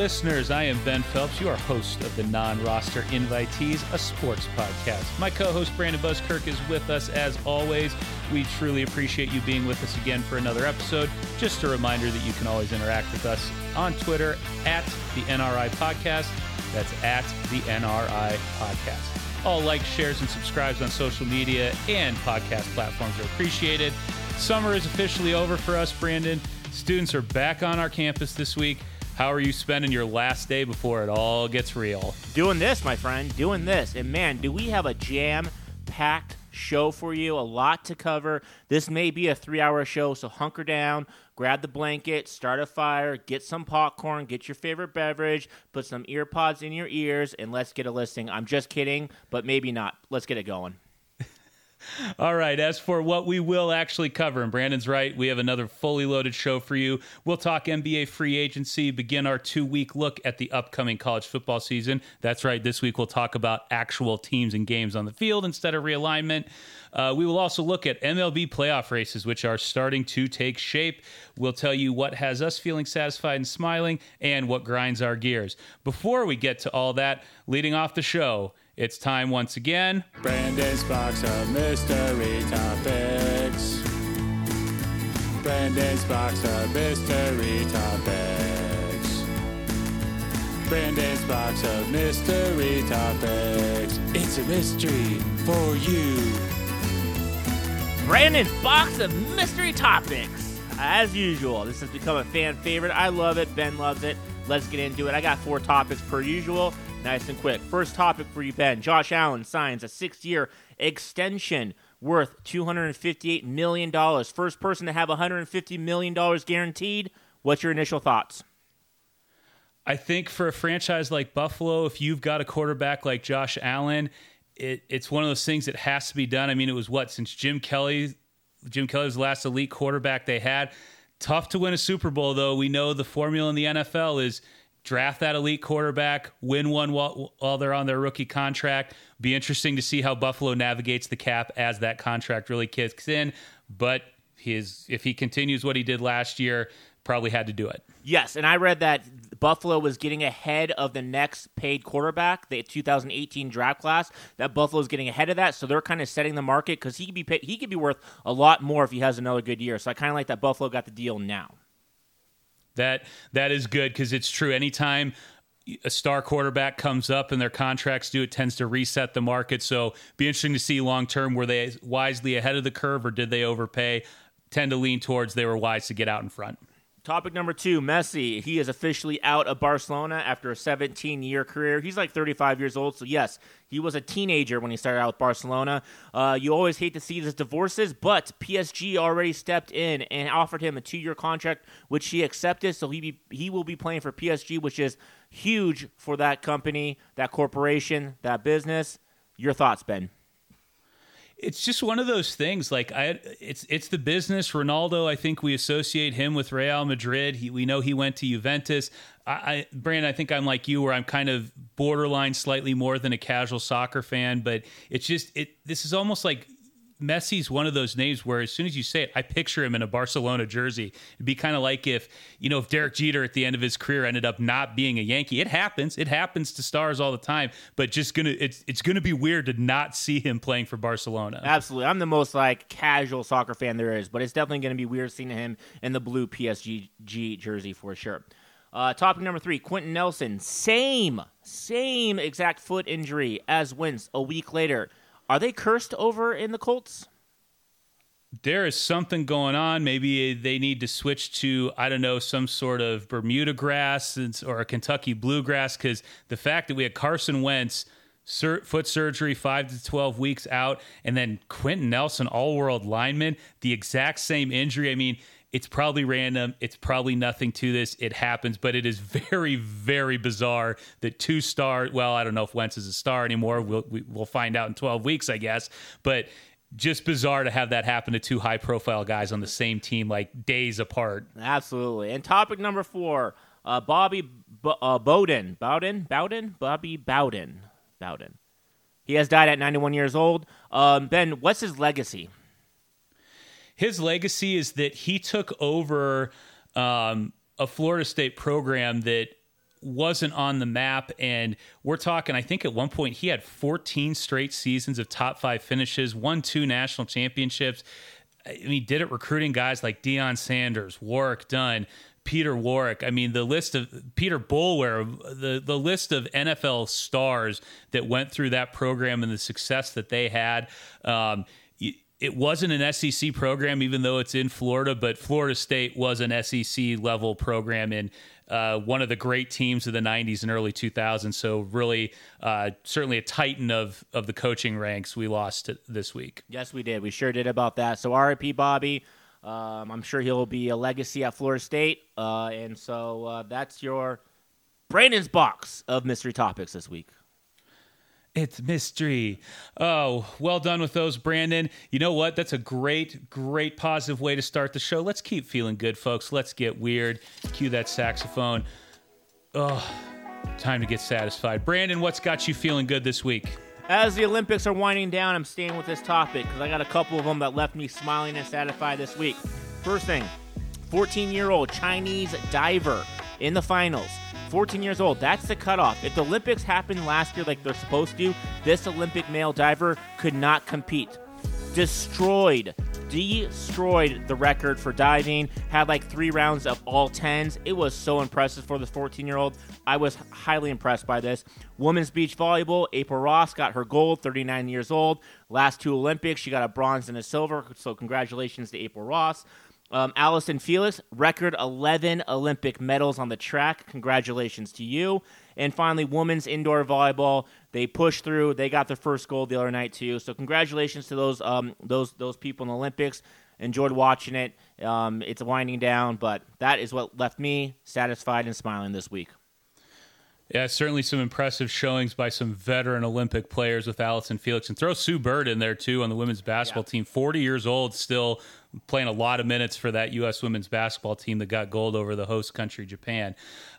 Listeners. I am Ben Phelps, your host of the Non Roster Invitees, a sports podcast. My co host Brandon Buskirk is with us as always. We truly appreciate you being with us again for another episode. Just a reminder that you can always interact with us on Twitter at the NRI Podcast. That's at the NRI Podcast. All likes, shares, and subscribes on social media and podcast platforms are appreciated. Summer is officially over for us, Brandon. Students are back on our campus this week. How are you spending your last day before it all gets real? Doing this, my friend, doing this. And man, do we have a jam packed show for you, a lot to cover. This may be a three hour show, so hunker down, grab the blanket, start a fire, get some popcorn, get your favorite beverage, put some ear pods in your ears, and let's get a listing. I'm just kidding, but maybe not. Let's get it going. All right. As for what we will actually cover, and Brandon's right, we have another fully loaded show for you. We'll talk NBA free agency, begin our two week look at the upcoming college football season. That's right. This week we'll talk about actual teams and games on the field instead of realignment. Uh, we will also look at MLB playoff races, which are starting to take shape. We'll tell you what has us feeling satisfied and smiling and what grinds our gears. Before we get to all that, leading off the show, it's time once again. Brandon's box of mystery topics. Brandon's box of mystery topics. Brandon's box of mystery topics. It's a mystery for you. Brandon's box of mystery topics. As usual, this has become a fan favorite. I love it. Ben loves it. Let's get into it. I got four topics per usual. Nice and quick. First topic for you, Ben. Josh Allen signs a six year extension worth $258 million. First person to have $150 million guaranteed. What's your initial thoughts? I think for a franchise like Buffalo, if you've got a quarterback like Josh Allen, it, it's one of those things that has to be done. I mean, it was what since Jim Kelly, Jim Kelly's last elite quarterback they had. Tough to win a Super Bowl, though. We know the formula in the NFL is draft that elite quarterback, win one while, while, they're on their rookie contract. Be interesting to see how Buffalo navigates the cap as that contract really kicks in. But his if he continues what he did last year, probably had to do it. Yes, and I read that Buffalo was getting ahead of the next paid quarterback, the 2018 draft class. That Buffalo is getting ahead of that, so they're kind of setting the market because he could be paid, he could be worth a lot more if he has another good year. So I kind of like that Buffalo got the deal now. That that is good because it's true. Anytime a star quarterback comes up and their contracts do, it tends to reset the market. So be interesting to see long term were they wisely ahead of the curve or did they overpay? Tend to lean towards they were wise to get out in front. Topic number two Messi. He is officially out of Barcelona after a 17 year career. He's like 35 years old, so yes, he was a teenager when he started out with Barcelona. Uh, you always hate to see these divorces, but PSG already stepped in and offered him a two year contract, which he accepted. So he, be, he will be playing for PSG, which is huge for that company, that corporation, that business. Your thoughts, Ben? It's just one of those things. Like I, it's it's the business. Ronaldo, I think we associate him with Real Madrid. He, we know he went to Juventus. I, I, Brandon, I think I'm like you, where I'm kind of borderline, slightly more than a casual soccer fan. But it's just it. This is almost like Messi's one of those names where as soon as you say it, I picture him in a Barcelona jersey. It'd be kind of like if, you know, if Derek Jeter at the end of his career ended up not being a Yankee. It happens. It happens to stars all the time, but just gonna it's it's gonna be weird to not see him playing for Barcelona. Absolutely. I'm the most like casual soccer fan there is, but it's definitely gonna be weird seeing him in the blue PSG jersey for sure. Uh, topic number three, Quenton Nelson, same, same exact foot injury as Wentz a week later. Are they cursed over in the Colts? There is something going on. Maybe they need to switch to, I don't know, some sort of Bermuda grass or a Kentucky bluegrass because the fact that we had Carson Wentz foot surgery, five to 12 weeks out, and then Quenton Nelson, all world lineman, the exact same injury. I mean, it's probably random. It's probably nothing to this. It happens, but it is very, very bizarre that two star. Well, I don't know if Wentz is a star anymore. We'll we, will we will find out in 12 weeks, I guess. But just bizarre to have that happen to two high profile guys on the same team, like days apart. Absolutely. And topic number four uh, Bobby B- uh, Bowden. Bowden? Bowden? Bobby Bowden. Bowden. He has died at 91 years old. Um, ben, what's his legacy? His legacy is that he took over um, a Florida State program that wasn't on the map. And we're talking, I think at one point he had 14 straight seasons of top five finishes, won two national championships. I mean, he did it recruiting guys like Deion Sanders, Warrick Dunn, Peter Warrick. I mean, the list of Peter Boulware, the the list of NFL stars that went through that program and the success that they had. Um, it wasn't an SEC program, even though it's in Florida, but Florida State was an SEC level program in uh, one of the great teams of the 90s and early 2000s. So, really, uh, certainly a titan of, of the coaching ranks we lost this week. Yes, we did. We sure did about that. So, RIP Bobby. Um, I'm sure he'll be a legacy at Florida State. Uh, and so uh, that's your Brandon's box of mystery topics this week. It's mystery. Oh, well done with those, Brandon. You know what? That's a great, great positive way to start the show. Let's keep feeling good, folks. Let's get weird. Cue that saxophone. Oh, time to get satisfied. Brandon, what's got you feeling good this week? As the Olympics are winding down, I'm staying with this topic because I got a couple of them that left me smiling and satisfied this week. First thing 14 year old Chinese diver in the finals. 14 years old. That's the cutoff. If the Olympics happened last year like they're supposed to, this Olympic male diver could not compete. Destroyed, destroyed the record for diving. Had like three rounds of all tens. It was so impressive for this 14 year old. I was highly impressed by this. Women's beach volleyball, April Ross got her gold, 39 years old. Last two Olympics, she got a bronze and a silver. So congratulations to April Ross. Um, Allyson Felix, record 11 Olympic medals on the track. Congratulations to you. And finally, women's indoor volleyball. They pushed through. They got their first gold the other night too. So congratulations to those um, those those people in the Olympics. Enjoyed watching it. Um, it's winding down, but that is what left me satisfied and smiling this week. Yeah, certainly some impressive showings by some veteran Olympic players with Allyson Felix. And throw Sue Bird in there, too, on the women's basketball yeah. team. 40 years old, still playing a lot of minutes for that U.S. women's basketball team that got gold over the host country, Japan.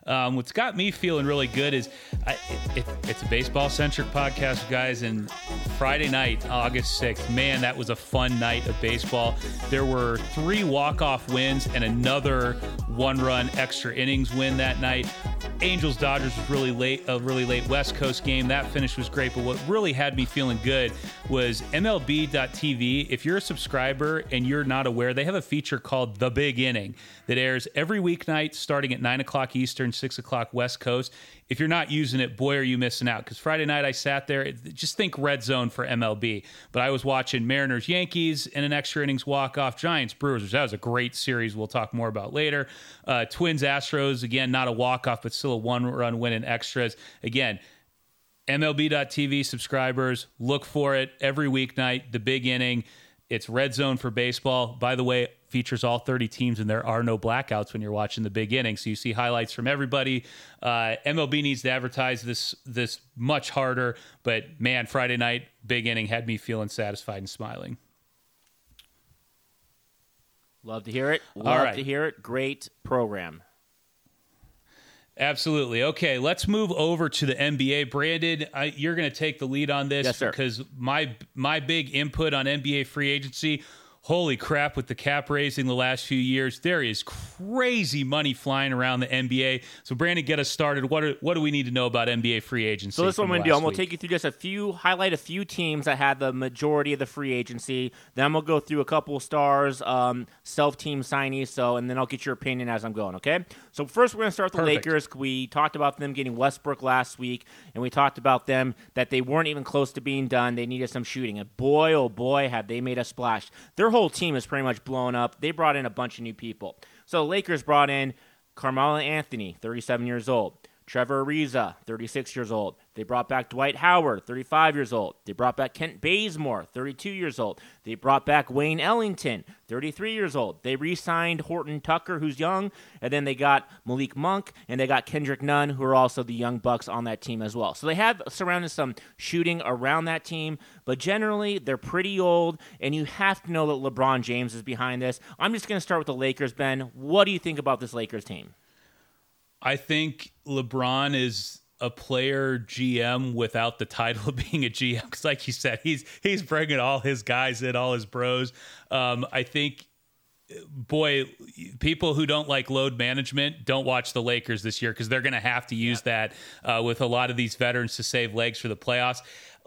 Um, what's got me feeling really good is I, it, it, it's a baseball centric podcast, guys. And Friday night, August 6th, man, that was a fun night of baseball. There were three walk off wins and another one run extra innings win that night. Angels Dodgers was really late, a really late West Coast game. That finish was great, but what really had me feeling good was MLB.tv. If you're a subscriber and you're not aware, they have a feature called The Big Inning that airs every weeknight starting at 9 o'clock Eastern, 6 o'clock West Coast. If you're not using it, boy, are you missing out. Because Friday night I sat there, just think red zone for MLB. But I was watching Mariners Yankees in an extra innings walk off, Giants Brewers, that was a great series we'll talk more about later. Uh, Twins Astros, again, not a walk off, but still a one run win in extras. Again, MLB.tv subscribers, look for it every weeknight, the big inning. It's red zone for baseball. By the way, features all 30 teams, and there are no blackouts when you're watching the big inning. So you see highlights from everybody. Uh, MLB needs to advertise this this much harder. But man, Friday night big inning had me feeling satisfied and smiling. Love to hear it. Love right. to hear it. Great program. Absolutely. Okay, let's move over to the NBA. Brandon, I, you're going to take the lead on this yes, because my my big input on NBA free agency holy crap, with the cap raising the last few years, there is crazy money flying around the NBA. So, Brandon, get us started. What, are, what do we need to know about NBA free agency? So, this one I'm going to do. I'm going to take you through just a few, highlight a few teams that had the majority of the free agency. Then I'm going to go through a couple of stars, um, self team signees. So, and then I'll get your opinion as I'm going, okay? So, first, we're going to start with the Perfect. Lakers. We talked about them getting Westbrook last week, and we talked about them that they weren't even close to being done. They needed some shooting. And boy, oh boy, have they made a splash. Their whole team is pretty much blown up. They brought in a bunch of new people. So Lakers brought in Carmelo Anthony, 37 years old. Trevor Ariza, 36 years old. They brought back Dwight Howard, 35 years old. They brought back Kent Bazemore, 32 years old. They brought back Wayne Ellington, 33 years old. They re signed Horton Tucker, who's young. And then they got Malik Monk and they got Kendrick Nunn, who are also the young Bucks on that team as well. So they have surrounded some shooting around that team, but generally they're pretty old. And you have to know that LeBron James is behind this. I'm just going to start with the Lakers, Ben. What do you think about this Lakers team? I think LeBron is a player GM without the title of being a GM because, like you said, he's he's bringing all his guys in, all his bros. Um, I think boy, people who don't like load management don't watch the Lakers this year because they're going to have to use that uh, with a lot of these veterans to save legs for the playoffs.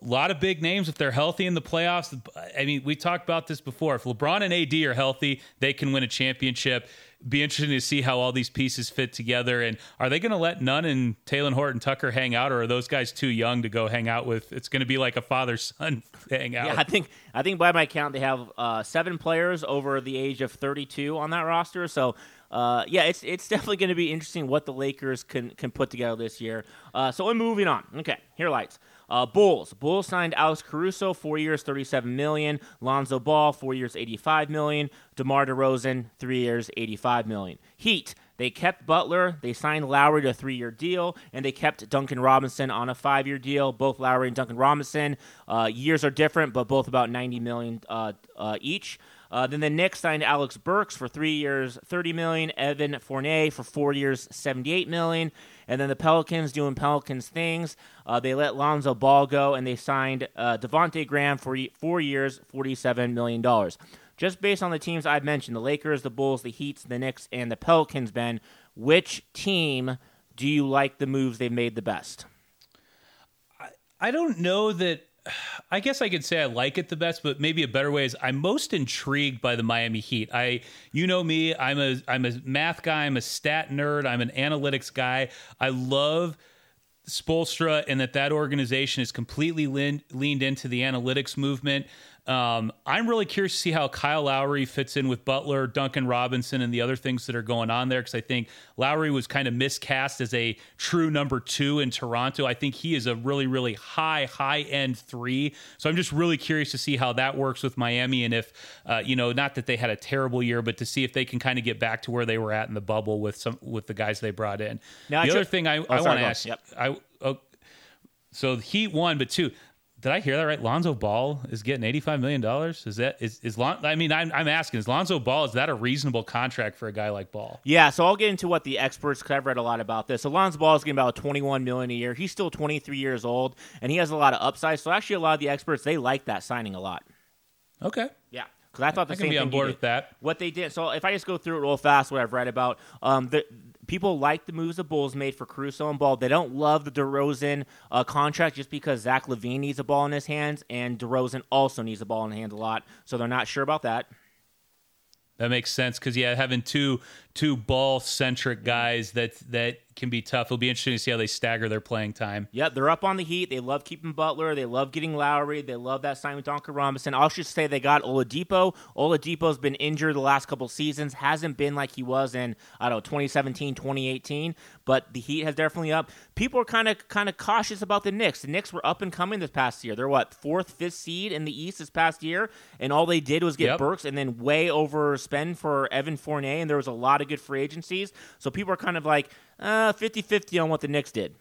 A lot of big names if they're healthy in the playoffs. I mean, we talked about this before. If LeBron and AD are healthy, they can win a championship. Be interesting to see how all these pieces fit together. And are they going to let Nunn and Taylor Horton Tucker hang out, or are those guys too young to go hang out with? It's going to be like a father son hang out. Yeah, I think I think by my count they have uh, seven players over the age of 32 on that roster. So uh, yeah, it's it's definitely going to be interesting what the Lakers can can put together this year. Uh, so we're moving on. Okay, here lights. Uh, Bulls. Bulls signed Alex Caruso, four years, thirty-seven million. Lonzo Ball, four years, eighty-five million. DeMar DeRozan, three years, eighty-five million. Heat. They kept Butler, they signed Lowry to a three year deal, and they kept Duncan Robinson on a five year deal. Both Lowry and Duncan Robinson, uh, years are different, but both about 90 million uh, uh, each. Uh, then the Knicks signed Alec Burks for three years, 30 million. Evan Fournier for four years, 78 million. And then the Pelicans doing Pelicans things. Uh, they let Lonzo Ball go, and they signed uh, Devonte Graham for four years, 47 million dollars. Just based on the teams I've mentioned, the Lakers, the Bulls, the Heats, the Knicks, and the Pelicans, Ben, which team do you like the moves they've made the best? I, I don't know that I guess I could say I like it the best, but maybe a better way is I'm most intrigued by the Miami Heat. I, you know me, I'm a I'm a math guy, I'm a stat nerd, I'm an analytics guy. I love Spoelstra and that that organization is completely leaned, leaned into the analytics movement. Um, I'm really curious to see how Kyle Lowry fits in with Butler, Duncan Robinson, and the other things that are going on there because I think Lowry was kind of miscast as a true number two in Toronto. I think he is a really, really high, high end three. So I'm just really curious to see how that works with Miami and if, uh, you know, not that they had a terrible year, but to see if they can kind of get back to where they were at in the bubble with some with the guys they brought in. Now, the other thing I, oh, I want to ask, yep. I oh, so Heat one, but two did I hear that right? Lonzo Ball is getting eighty-five million dollars. Is that is is Lon, I mean, I'm, I'm asking, is Lonzo Ball is that a reasonable contract for a guy like Ball? Yeah, so I'll get into what the experts. Cause I've read a lot about this. So Lonzo Ball is getting about twenty-one million a year. He's still twenty-three years old, and he has a lot of upside. So actually, a lot of the experts they like that signing a lot. Okay. Yeah. Because I thought the I same be on board with that. What they did. So if I just go through it real fast, what I've read about, um, the, people like the moves the Bulls made for Caruso and Ball. They don't love the DeRozan uh, contract just because Zach LaVine needs a ball in his hands, and DeRozan also needs a ball in his hands a lot. So they're not sure about that. That makes sense because yeah, having two two ball centric guys that that can be tough. It'll be interesting to see how they stagger their playing time. Yep, they're up on the Heat. They love keeping Butler. They love getting Lowry. They love that sign with Duncan Robinson. I'll just say they got Oladipo. Oladipo's been injured the last couple seasons. Hasn't been like he was in I don't know 2017, 2018. But the Heat has definitely up. People are kind of kind of cautious about the Knicks. The Knicks were up and coming this past year. They're what fourth, fifth seed in the East this past year, and all they did was get yep. Burks and then way overspend for Evan Fournier. And there was a lot of good free agencies. So people are kind of like uh, 50-50 on what the Knicks did.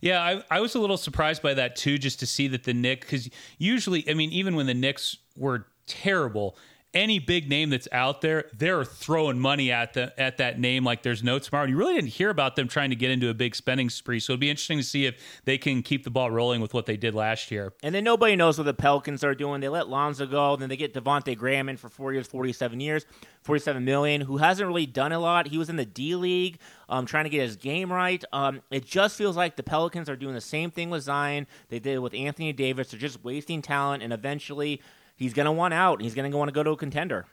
Yeah, I, I was a little surprised by that too, just to see that the Knicks, because usually, I mean, even when the Knicks were terrible, any big name that's out there, they're throwing money at the at that name like there's no tomorrow. And you really didn't hear about them trying to get into a big spending spree. So it'd be interesting to see if they can keep the ball rolling with what they did last year. And then nobody knows what the Pelicans are doing. They let Lonzo go, then they get Devonte Graham in for four years, forty-seven years, forty-seven million, who hasn't really done a lot. He was in the D League, um, trying to get his game right. Um, it just feels like the Pelicans are doing the same thing with Zion. They did with Anthony Davis. They're just wasting talent, and eventually he's going to want out. He's going to want to go to a contender.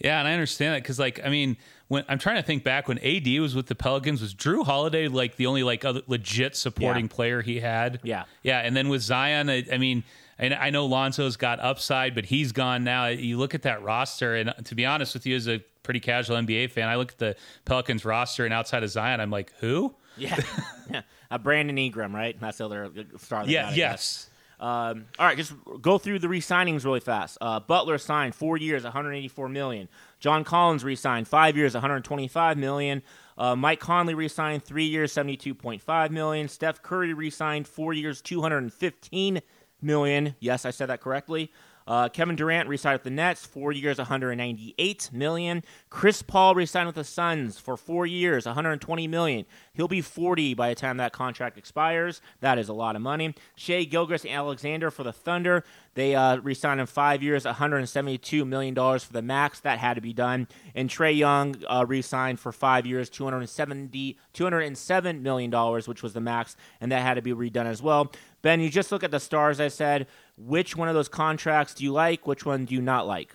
Yeah, and I understand that because, like, I mean, when I'm trying to think back when AD was with the Pelicans, was Jrue Holiday like the only like other legit supporting yeah. player he had? Yeah, yeah. And then with Zion, I, I mean, I, I know Lonzo's got upside, but he's gone now. You look at that roster, and to be honest with you, as a pretty casual NBA fan, I look at the Pelicans roster, and outside of Zion, I'm like, who? Yeah, yeah. Uh, Brandon Ingram, right? That's the other star. Yeah, yes. Um, all right, just go through the re-signings really fast. Uh, Butler signed four years, 184 million. John Collins re-signed five years, 125 million. Uh, Mike Conley re-signed three years, 72.5 million. Steph Curry re-signed four years, 215 million. Yes, I said that correctly. Uh, Kevin Durant re-signed with the Nets, four years, 198 million. Chris Paul re-signed with the Suns for four years, 120 million. He'll be 40 by the time that contract expires. That is a lot of money. Shai Gilgeous-Alexander for the Thunder. They uh, re-signed five years, 172 million dollars for the max. That had to be done. And Trae Young uh, re-signed for five years, 270, 207 million dollars, which was the max, and that had to be redone as well. Ben, you just look at the stars. I said, which one of those contracts do you like? Which one do you not like?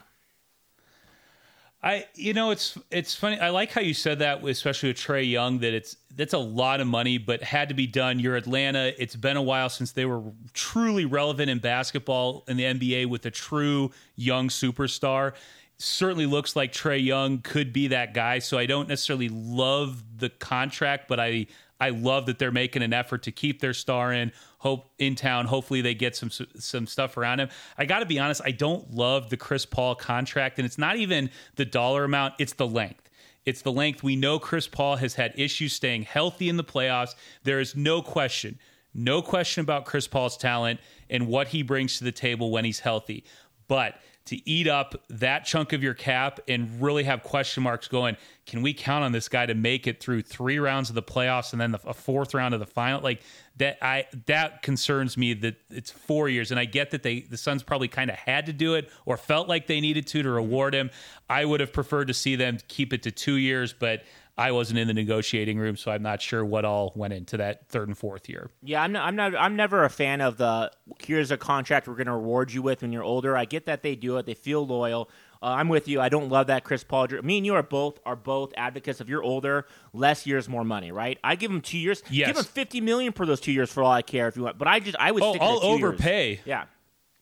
I, you know, it's it's funny. I like how you said that, especially with Trae Young, that it's that's a lot of money, but had to be done. You're Atlanta. It's been a while since they were truly relevant in basketball in the NBA with a true young superstar. Certainly looks like Trae Young could be that guy. So I don't necessarily love the contract, but I I love that they're making an effort to keep their star in hope in town. Hopefully they get some some stuff around him. I got to be honest, I don't love the Chris Paul contract and it's not even the dollar amount, it's the length. It's the length. We know Chris Paul has had issues staying healthy in the playoffs. There is no question, no question about Chris Paul's talent and what he brings to the table when he's healthy. But to eat up that chunk of your cap and really have question marks going. Can we count on this guy to make it through three rounds of the playoffs and then the, a fourth round of the final? Like that, I that concerns me that it's four years, and I get that they the Suns probably kind of had to do it or felt like they needed to to reward him. I would have preferred to see them keep it to two years, but I wasn't in the negotiating room, so I'm not sure what all went into that third and fourth year. Yeah, I'm not. I'm not. I'm never a fan of the here's a contract we're going to reward you with when you're older. I get that they do it. They feel loyal. Uh, I'm with you. I don't love that Chris Paul. Me and you are both are both advocates. If you're older, less years, more money, right? I give him two years. Yes. Give him 50 million for those two years for all I care. If you want, but I just I would. Oh, I'll overpay. Years. Yeah.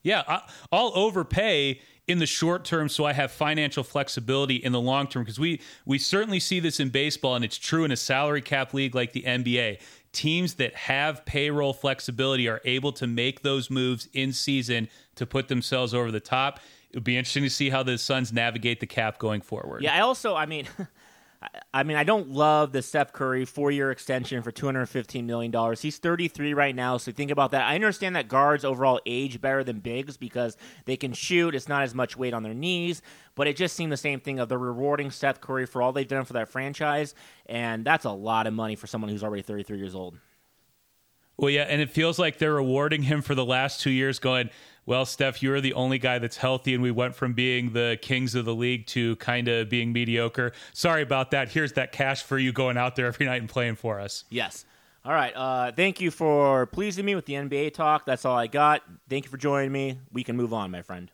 Yeah, I'll overpay in the short term so I have financial flexibility in the long term because we we certainly see this in baseball and it's true in a salary cap league like the NBA. Teams that have payroll flexibility are able to make those moves in season to put themselves over the top. It would be interesting to see how the Suns navigate the cap going forward. Yeah, I also, I mean, I mean, I don't love the Steph Curry four year extension for $215 million. He's 33 right now, so think about that. I understand that guards overall age better than bigs because they can shoot. It's not as much weight on their knees, but it just seemed the same thing of the rewarding Steph Curry for all they've done for that franchise, and that's a lot of money for someone who's already 33 years old. Well, yeah, and it feels like they're rewarding him for the last two years, going, well, Steph, you're the only guy that's healthy, and we went from being the kings of the league to kind of being mediocre. Sorry about that. Here's that cash for you going out there every night and playing for us. Yes. All right. Uh, thank you for pleasing me with the NBA talk. That's all I got. Thank you for joining me. We can move on, my friend.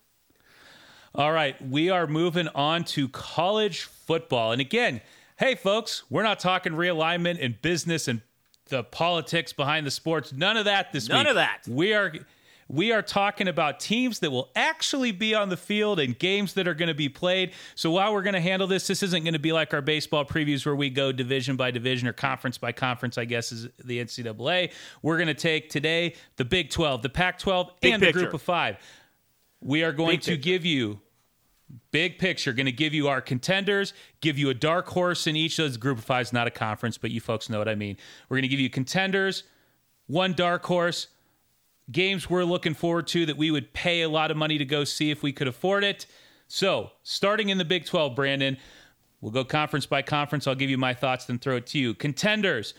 All right. We are moving on to college football. And again, hey, folks, we're not talking realignment and business and the politics behind the sports. None of that this None week. None of that. We are we are talking about teams that will actually be on the field and games that are going to be played. So while we're going to handle this, this isn't going to be like our baseball previews where we go division by division or conference by conference, I guess is the NCAA. We're going to take today the Big 12, the Pac 12, and picture. the Group of Five. We are going Big to picture. give you big picture going to give you our contenders give you a dark horse in each of those group of fives not a conference but you folks know what i mean we're going to give you contenders one dark horse games we're looking forward to that we would pay a lot of money to go see if we could afford it so starting in the big 12 brandon we'll go conference by conference i'll give you my thoughts then throw it to you contenders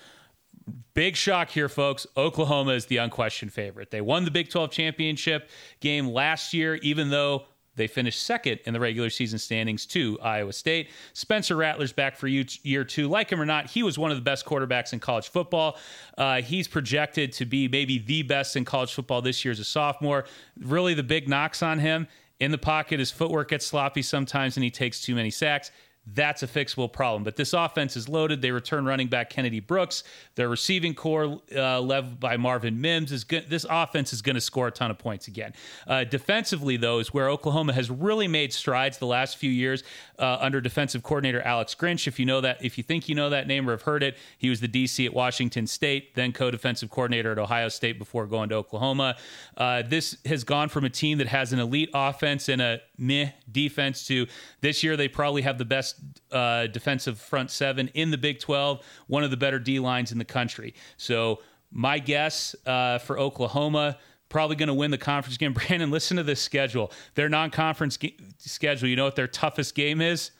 Big shock here, folks. Oklahoma is the unquestioned favorite. They won the Big 12 championship game last year, even though they finished second in the regular season standings to Iowa State. Spencer Rattler's back for year two. Like him or not, he was one of the best quarterbacks in college football. Uh, he's projected to be maybe the best in college football this year as a sophomore. Really, the big knocks on him in the pocket, his footwork gets sloppy sometimes, and he takes too many sacks that's a fixable problem. But this offense is loaded. They return running back Kennedy Brooks. Their receiving core, uh, led by Marvin Mims, is good. This offense is going to score a ton of points again. Uh, defensively, though, is where Oklahoma has really made strides the last few years uh, under defensive coordinator Alex Grinch. If you know that, if you think you know that name or have heard it, he was the DC at Washington State, then co-defensive coordinator at Ohio State before going to Oklahoma. Uh, this has gone from a team that has an elite offense and a meh defense to this year they probably have the best uh, defensive front seven in the Big 12, one of the better D lines in the country. So, my guess uh, for Oklahoma, probably going to win the conference game. Brandon, listen to this schedule. Their non-conference ga- schedule. You know what their toughest game is?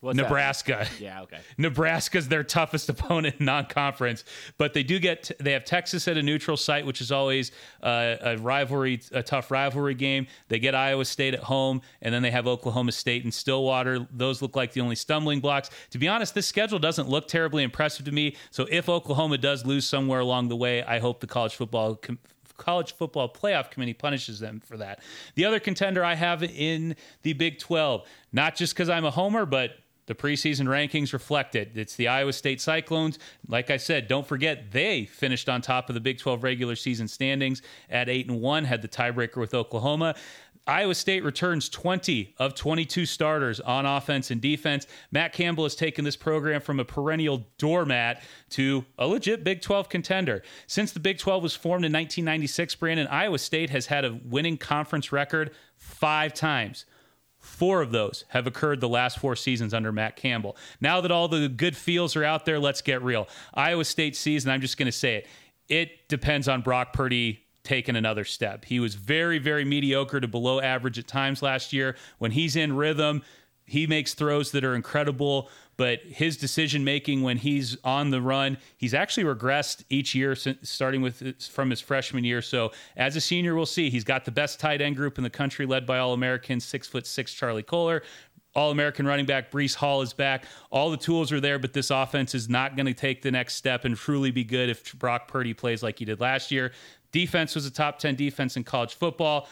What's that? Nebraska. Yeah, okay. Nebraska's their toughest opponent in non-conference, but they do get they have Texas at a neutral site, which is always uh, a rivalry, a tough rivalry game. They get Iowa State at home, and then they have Oklahoma State and Stillwater. Those look like the only stumbling blocks. To be honest, this schedule doesn't look terribly impressive to me. So if Oklahoma does lose somewhere along the way, I hope the college football. Com- college football playoff committee punishes them for that. The other contender I have in the Big 12, not just because I'm a homer, but the preseason rankings reflect it. It's the Iowa State Cyclones. Like I said, don't forget they finished on top of the Big 12 regular season standings at 8 and 1, had the tiebreaker with Oklahoma. Iowa State returns 20 of 22 starters on offense and defense. Matt Campbell has taken this program from a perennial doormat to a legit Big 12 contender. Since the Big 12 was formed in 1996, Brandon, Iowa State has had a winning conference record five times. Four of those have occurred the last four seasons under Matt Campbell. Now that all the good feels are out there, let's get real. Iowa State season, I'm just going to say it, it depends on Brock Purdy taking another step. He was very, very mediocre to below average at times last year. When he's in rhythm, he makes throws that are incredible, but his decision making when he's on the run, he's actually regressed each year, since, starting with from his freshman year. So as a senior, we'll see. He's got the best tight end group in the country, led by All American six foot six Charlie Kolar. All American running back Breece Hall is back. All the tools are there, but this offense is not going to take the next step and truly be good if Brock Purdy plays like he did last year. Defense was a top 10 defense in college football.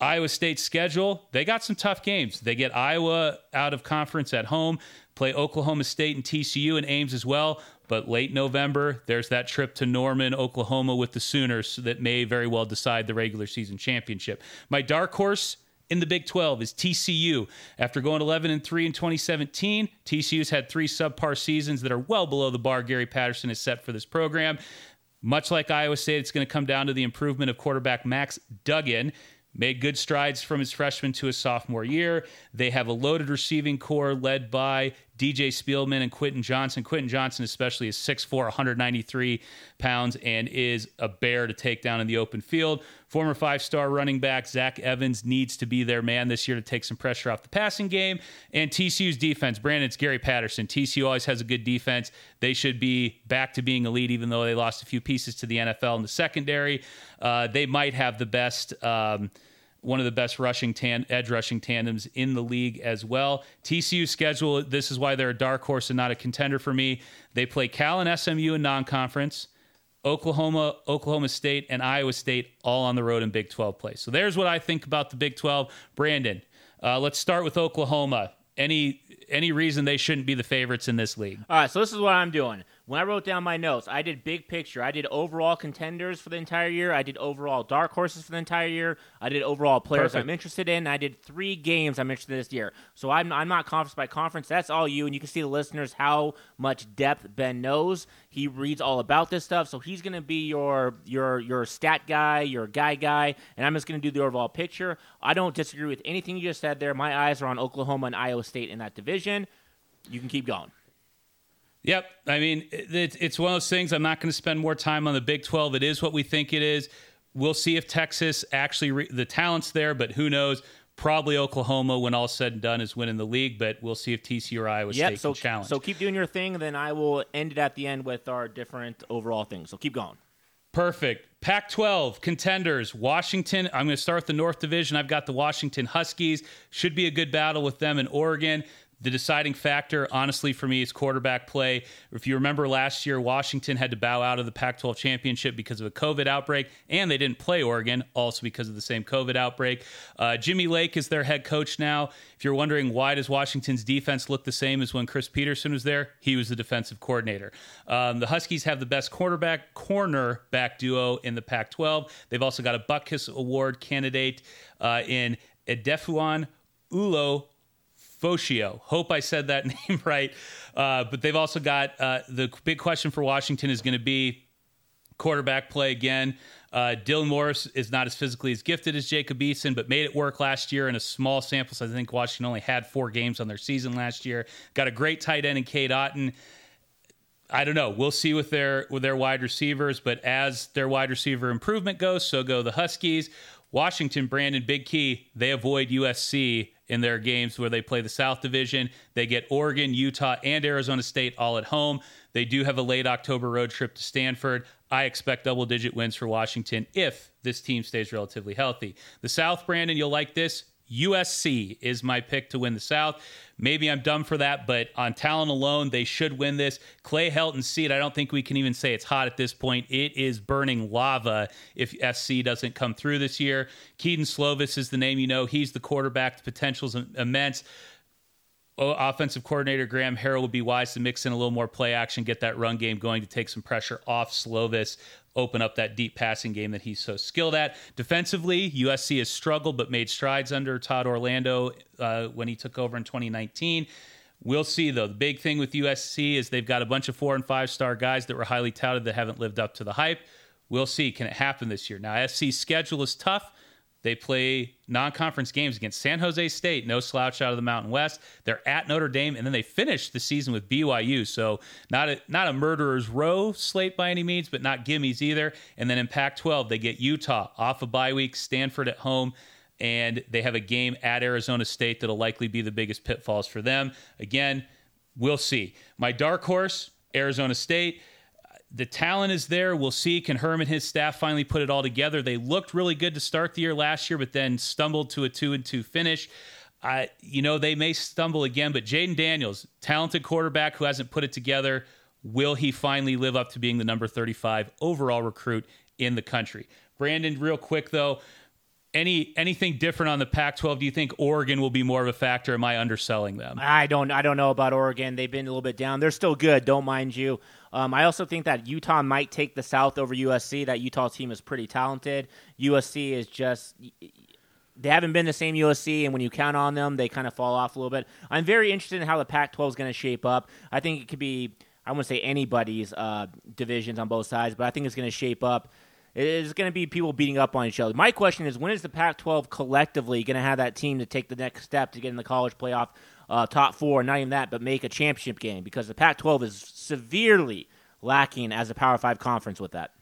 Iowa State's schedule, they got some tough games. They get Iowa out of conference at home, play Oklahoma State and TCU and Ames as well. But late November, there's that trip to Norman, Oklahoma with the Sooners that may very well decide the regular season championship. My dark horse in the Big 12 is TCU. After going 11 and 3 in 2017, TCU's had three subpar seasons that are well below the bar Gary Patterson has set for this program. Much like Iowa State, it's going to come down to the improvement of quarterback Max Duggan. Made good strides from his freshman to his sophomore year. They have a loaded receiving core led by DJ Spielman and Quentin Johnston. Quentin Johnston, especially, is 6'4, 193 pounds, and is a bear to take down in the open field. Former five star running back Zach Evans needs to be their man this year to take some pressure off the passing game. And TCU's defense, Brandon, it's Gary Patterson. TCU always has a good defense. They should be back to being elite, even though they lost a few pieces to the NFL in the secondary. Uh, they might have the best. Um, one of the best rushing tan- edge rushing tandems in the league as well. TCU schedule, this is why they're a dark horse and not a contender for me. They play Cal and SMU in non-conference, Oklahoma, Oklahoma State, and Iowa State all on the road in Big 12 play. So there's what I think about the Big 12. Brandon, uh, let's start with Oklahoma. Any any reason they shouldn't be the favorites in this league? All right, so this is what I'm doing. When I wrote down my notes, I did big picture. I did overall contenders for the entire year. I did overall dark horses for the entire year. I did overall players Perfect. I'm interested in. I did three games I'm interested in this year. So I'm, I'm not conference by conference. That's all you. And you can see the listeners how much depth Ben knows. He reads all about this stuff. So he's going to be your your your stat guy, your guy guy, and I'm just going to do the overall picture. I don't disagree with anything you just said there. My eyes are on Oklahoma and Iowa State in that division. You can keep going. Yep. I mean, it, it's one of those things. I'm not going to spend more time on the Big 12. It is what we think it is. We'll see if Texas actually, re- the talent's there, but who knows? Probably Oklahoma, when all said and done, is winning the league, but we'll see if TCU or Iowa Yep. State So can challenge. so keep doing your thing, then I will end it at the end with our different overall things. So keep going. Perfect. Pac 12 contenders. Washington. I'm going to start with the North Division. I've got the Washington Huskies. Should be a good battle with them in Oregon. The deciding factor, honestly, for me is quarterback play. If you remember last year, Washington had to bow out of the Pac 12 championship because of a COVID outbreak, and they didn't play Oregon, also because of the same COVID outbreak. Uh, Jimmy Lake is their head coach now. If you're wondering why does Washington's defense look the same as when Chris Petersen was there, he was the defensive coordinator. Um, the Huskies have the best quarterback cornerback duo in the Pac 12. They've also got a Butkus Award candidate uh, in Edefuan Ulo Foshio. Hope I said that name right. Uh, but they've also got uh, the big question for Washington is going to be quarterback play again. Uh, Dylan Morris is not as physically as gifted as Jacob Eason, but made it work last year in a small sample. So I think Washington only had four games on their season last year. Got a great tight end in Cade Otton. I don't know. We'll see with their with their wide receivers, but as their wide receiver improvement goes, so go the Huskies. Washington, Brandon, big key. They avoid USC in their games where they play the South Division. They get Oregon, Utah, and Arizona State all at home. They do have a late October road trip to Stanford. I expect double digit wins for Washington if this team stays relatively healthy. The South, Brandon, you'll like this. USC is my pick to win the South. Maybe I'm dumb for that, but on talent alone, they should win this. Clay Helton seat, I don't think we can even say it's hot at this point. It is burning lava if SC doesn't come through this year. Kedon Slovis is the name you know. He's the quarterback. The potential's immense offensive coordinator Graham Harrell would be wise to mix in a little more play action, get that run game going to take some pressure off Slovis, open up that deep passing game that he's so skilled at. Defensively, USC has struggled but made strides under Todd Orlando uh, when he took over in 2019. We'll see, though. The big thing with USC is they've got a bunch of four and five star guys that were highly touted that haven't lived up to the hype. We'll see. Can it happen this year? Now, SC's schedule is tough. They play non conference games against San Jose State, no slouch out of the Mountain West. They're at Notre Dame, and then they finish the season with BYU. So, not a, not a murderer's row slate by any means, but not gimmies either. And then in Pac 12, they get Utah off a of bye week, Stanford at home, and they have a game at Arizona State that'll likely be the biggest pitfalls for them. Again, we'll see. My dark horse, Arizona State the talent is there. We'll see. Can Herm and his staff finally put it all together? They looked really good to start the year last year, but then stumbled to a two and two finish. I, you know, they may stumble again, but Jayden Daniels, talented quarterback who hasn't put it together, will he finally live up to being the number 35 overall recruit in the country? Brandon, real quick though, any anything different on the Pac-12? Do you think Oregon will be more of a factor? Am I underselling them? I don't. I don't know about Oregon. They've been a little bit down. They're still good. Don't mind you. Um, I also think that Utah might take the South over USC. That Utah team is pretty talented. USC is just they haven't been the same USC, and when you count on them, they kind of fall off a little bit. I'm very interested in how the Pac-12 is going to shape up. I think it could be I wouldn't say anybody's uh, divisions on both sides, but I think it's going to shape up it's going to be people beating up on each other. My question is, when is the Pac-12 collectively going to have that team to take the next step to get in the college playoff uh, top four? Not even that, but make a championship game because the Pac-12 is severely lacking as a Power Five conference with that.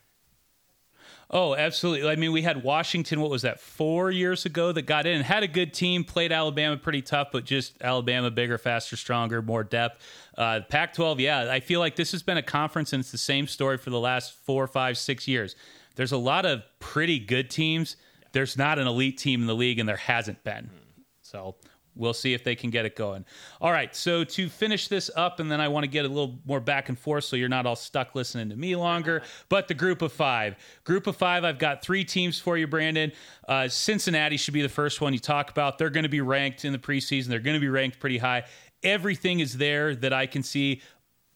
Oh, absolutely. I mean, we had Washington, what was that, four years ago that got in, had a good team, played Alabama pretty tough, but just Alabama bigger, faster, stronger, more depth. Uh, Pac 12, yeah, I feel like this has been a conference and it's the same story for the last four, five, six years there's a lot of pretty good teams. There's not an elite team in the league, and there hasn't been. So we'll see if they can get it going. All right. So to finish this up, and then I want to get a little more back and forth so you're not all stuck listening to me longer. But the group of five. Group of five, I've got three teams for you, Brandon. Uh, Cincinnati should be the first one you talk about. They're going to be ranked in the preseason, they're going to be ranked pretty high. Everything is there that I can see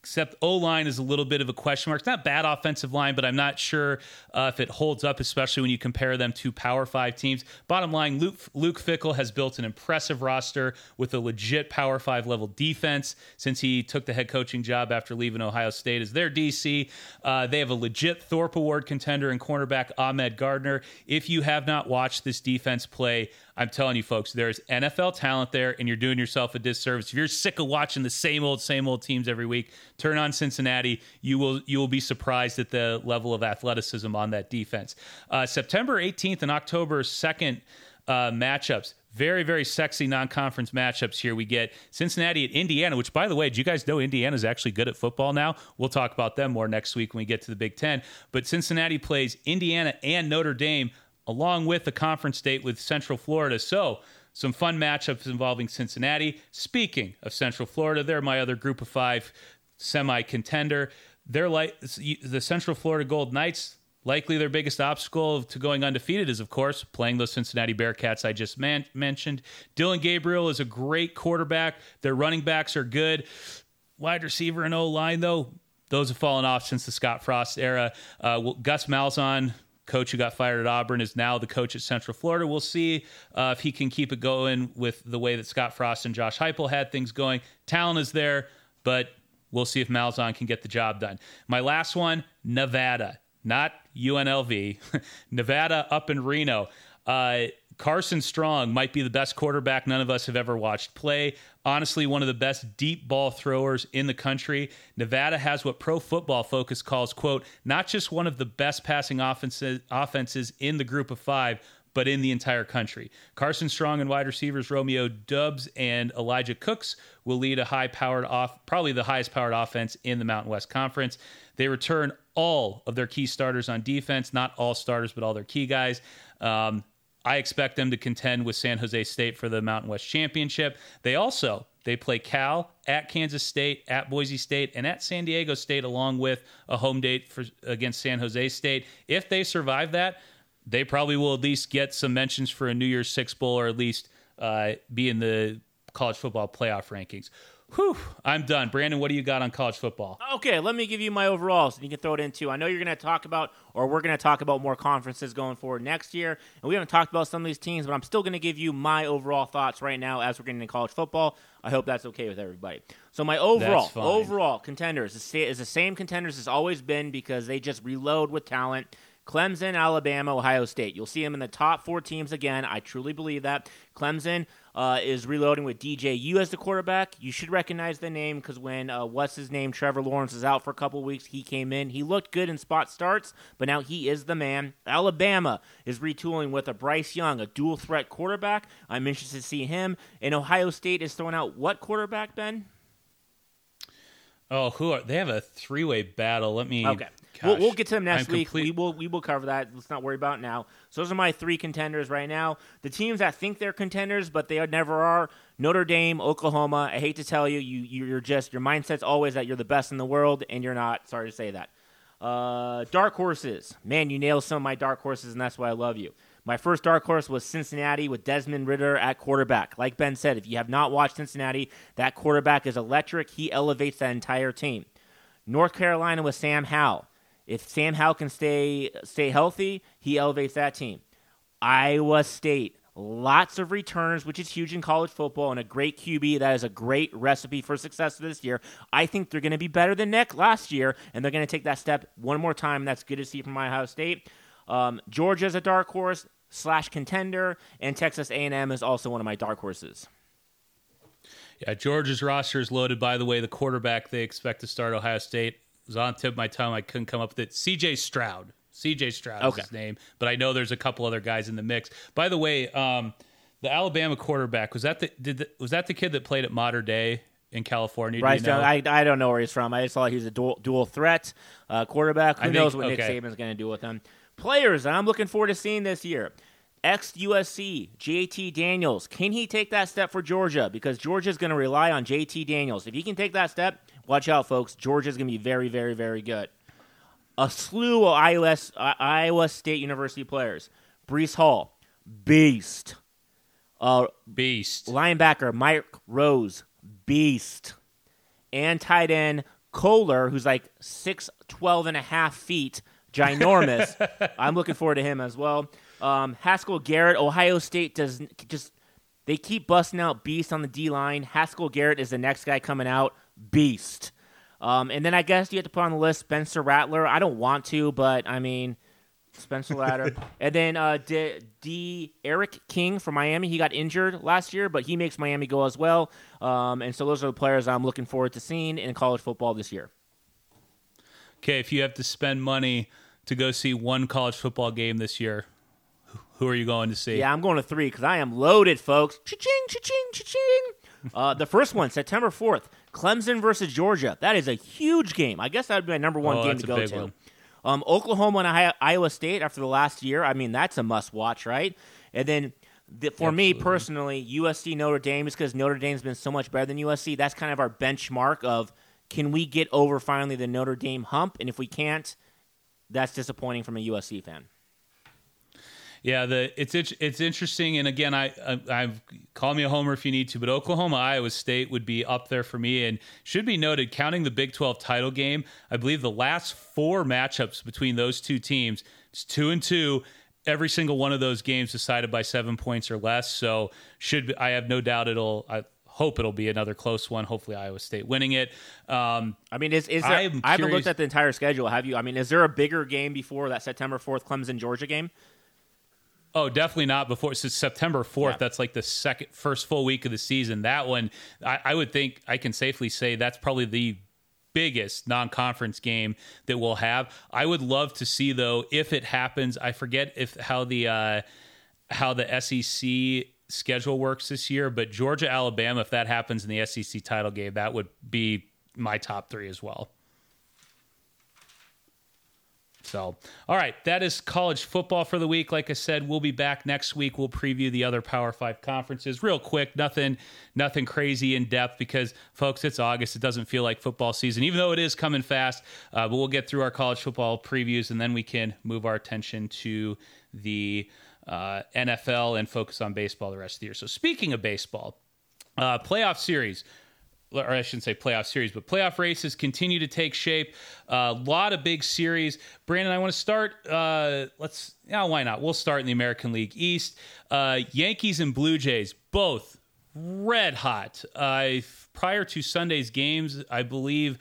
except O line is a little bit of a question mark. It's not bad offensive line, but I'm not sure uh, if it holds up, especially when you compare them to Power Five teams. Bottom line, Luke, Luke Fickell has built an impressive roster with a legit Power Five level defense since he took the head coaching job after leaving Ohio State as their DC. Uh, they have a legit Thorpe Award contender and cornerback Ahmad Gardner. If you have not watched this defense play, I'm telling you, folks, there's NFL talent there, and you're doing yourself a disservice. If you're sick of watching the same old, same old teams every week, turn on Cincinnati. You will you will be surprised at the level of athleticism on that defense. Uh, September 18th and October 2nd uh, matchups. Very, very sexy non conference matchups here. We get Cincinnati at Indiana, which, by the way, do you guys know Indiana is actually good at football now? We'll talk about them more next week when we get to the Big Ten. But Cincinnati plays Indiana and Notre Dame along with the conference date with Central Florida. So, some fun matchups involving Cincinnati. Speaking of Central Florida, they're my other group of five semi contender. They're like the Central Florida Gold Knights. Likely their biggest obstacle to going undefeated is, of course, playing those Cincinnati Bearcats I just man- mentioned. Dillon Gabriel is a great quarterback. Their running backs are good. Wide receiver and O line, though, those have fallen off since the Scott Frost era. Uh, Gus Malzahn coach who got fired at Auburn is now the coach at Central Florida. We'll see uh, if he can keep it going with the way that Scott Frost and Josh Heupel had things going. Talent is there, but we'll see if Malzahn can get the job done. My last one, Nevada, not UNLV, Nevada up in Reno. Uh, Carson Strong might be the best quarterback none of us have ever watched play. Honestly, one of the best deep ball throwers in the country. Nevada has what Pro Football Focus calls, quote, not just one of the best passing offenses, offenses in the group of five, but in the entire country. Carson Strong and wide receivers Romeo Doubs and Elijah Cooks will lead a high powered off, probably the highest powered offense in the Mountain West Conference. They return all of their key starters on defense, not all starters, but all their key guys. Um, I expect them to contend with San Jose State for the Mountain West Championship. They also they play Cal at Kansas State, at Boise State, and at San Diego State, along with a home date for against San Jose State. If they survive that, they probably will at least get some mentions for a New Year's Six Bowl, or at least uh, be in the college football playoff rankings. Whew, I'm done. Brandon, what do you got on college football? Okay, let me give you my overalls, and you can throw it into. I know you're going to talk about, or we're going to talk about more conferences going forward next year, and we haven't talked about some of these teams, but I'm still going to give you my overall thoughts right now as we're getting into college football. I hope that's okay with everybody. So my overall, overall contenders is the same contenders as always been because they just reload with talent. Clemson, Alabama, Ohio State. You'll see them in the top four teams again. I truly believe that. Clemson uh, is reloading with DJU as the quarterback. You should recognize the name because when uh, what's his name, Trevor Lawrence, is out for a couple weeks, he came in. He looked good in spot starts, but now he is the man. Alabama is retooling with a Bryce Young, a dual threat quarterback. I'm interested to see him. And Ohio State is throwing out what quarterback, Ben? Oh, who are they? Have a three way battle. Let me. Okay. We'll, we'll, get to them next I'm week. Complete... We will we will cover that. Let's not worry about now. So those are my three contenders right now. The teams that think they're contenders, but they never are. Notre Dame, Oklahoma. I hate to tell you, you you're just your mindset's always that you're the best in the world, and you're not. Sorry to say that. Uh, dark horses. Man, you nailed some of my dark horses, and that's why I love you. My first dark horse was Cincinnati with Desmond Ridder at quarterback. Like Ben said, if you have not watched Cincinnati, that quarterback is electric. He elevates that entire team. North Carolina with Sam Howell. If Sam Howell can stay stay healthy, he elevates that team. Iowa State, lots of returners, which is huge in college football, and a great QB. That is a great recipe for success this year. I think they're going to be better than Nick last year, and they're going to take that step one more time. That's good to see from Ohio State. Um, Georgia's a dark horse slash contender, and Texas A&M is also one of my dark horses. Yeah, Georgia's roster is loaded. By the way, the quarterback they expect to start Ohio State was on tip of my tongue. I couldn't come up with it. C.J. Stroud. C.J. Stroud okay. is his name, but I know there's a couple other guys in the mix. By the way, um, the Alabama quarterback was that the did the, was that the kid that played at Mater Dei in California? Right. You know? I, I don't know where he's from. I just saw he was a dual, dual threat uh, quarterback. Who knows what okay. Nick Saban's going to do with him? Players I'm looking forward to seeing this year. Ex USC, JT Daniels. Can he take that step for Georgia? Because Georgia's going to rely on JT Daniels. If he can take that step, watch out, folks. Georgia's going to be very, very, very good. A slew of Iowa, uh, Iowa State University players. Breece Hall, beast. Uh, beast. Linebacker Mike Rose, beast. And tight end Kolar, who's like 6'12 and a half feet, ginormous. I'm looking forward to him as well. Um, Haskell Garrett, Ohio State does just they keep busting out beast on the D line. Haskell Garrett is the next guy coming out, beast. Um, and then I guess you have to put on the list Spencer Rattler. I don't want to, but I mean Spencer Rattler. and then uh, D-, D. Eric King from Miami. He got injured last year, but he makes Miami go as well. Um, and so those are the players I'm looking forward to seeing in college football this year. Okay, if you have to spend money to go see one college football game this year, who are you going to see? Yeah, I'm going to three because I am loaded, folks. Cha-ching, cha-ching, cha-ching. uh, the first one, September 4th, Clemson versus Georgia. That is a huge game. I guess that would be my number one oh, game to go to. Um, Oklahoma and Iowa State after the last year. I mean, that's a must watch, right? And then the, for Absolutely. me personally, USC Notre Dame is because Notre Dame's been so much better than USC. That's kind of our benchmark of can we get over finally the Notre Dame hump? And if we can't, that's disappointing from a USC fan. Yeah, the it's it's interesting, and again, I, I I've call me a homer if you need to, but Oklahoma Iowa State would be up there for me, and should be noted. Counting the Big Twelve title game, I believe the last four matchups between those two teams, it's two and two. Every single one of those games decided by seven points or less. So should I have no doubt it'll. I, hope it'll be another close one. Hopefully, Iowa State winning it. Um, I mean, is, is there, I haven't looked at the entire schedule. Have you? I mean, is there a bigger game before that September fourth Clemson Georgia game? Oh, definitely not before. So September fourth. Yeah. That's like the second, first full week of the season. That one, I, I would think I can safely say that's probably the biggest non-conference game that we'll have. I would love to see though if it happens. I forget if how the uh, how the SEC schedule works this year, but Georgia Alabama, if that happens in the SEC title game, that would be my top three as well. So, all right, that is college football for the week. Like I said, we'll be back next week. We'll preview the other Power Five conferences real quick. Nothing, nothing crazy in depth because, folks, it's August. It doesn't feel like football season, even though it is coming fast. Uh, but we'll get through our college football previews, and then we can move our attention to the uh, NFL and focus on baseball the rest of the year. So, speaking of baseball, uh, playoff series or I shouldn't say playoff series, but playoff races continue to take shape. A uh, lot of big series. Brandon, I want to start. Uh, let's, yeah, why not? We'll start in the American League East. Uh, Yankees and Blue Jays, both red hot. Prior to Sunday's games, I believe,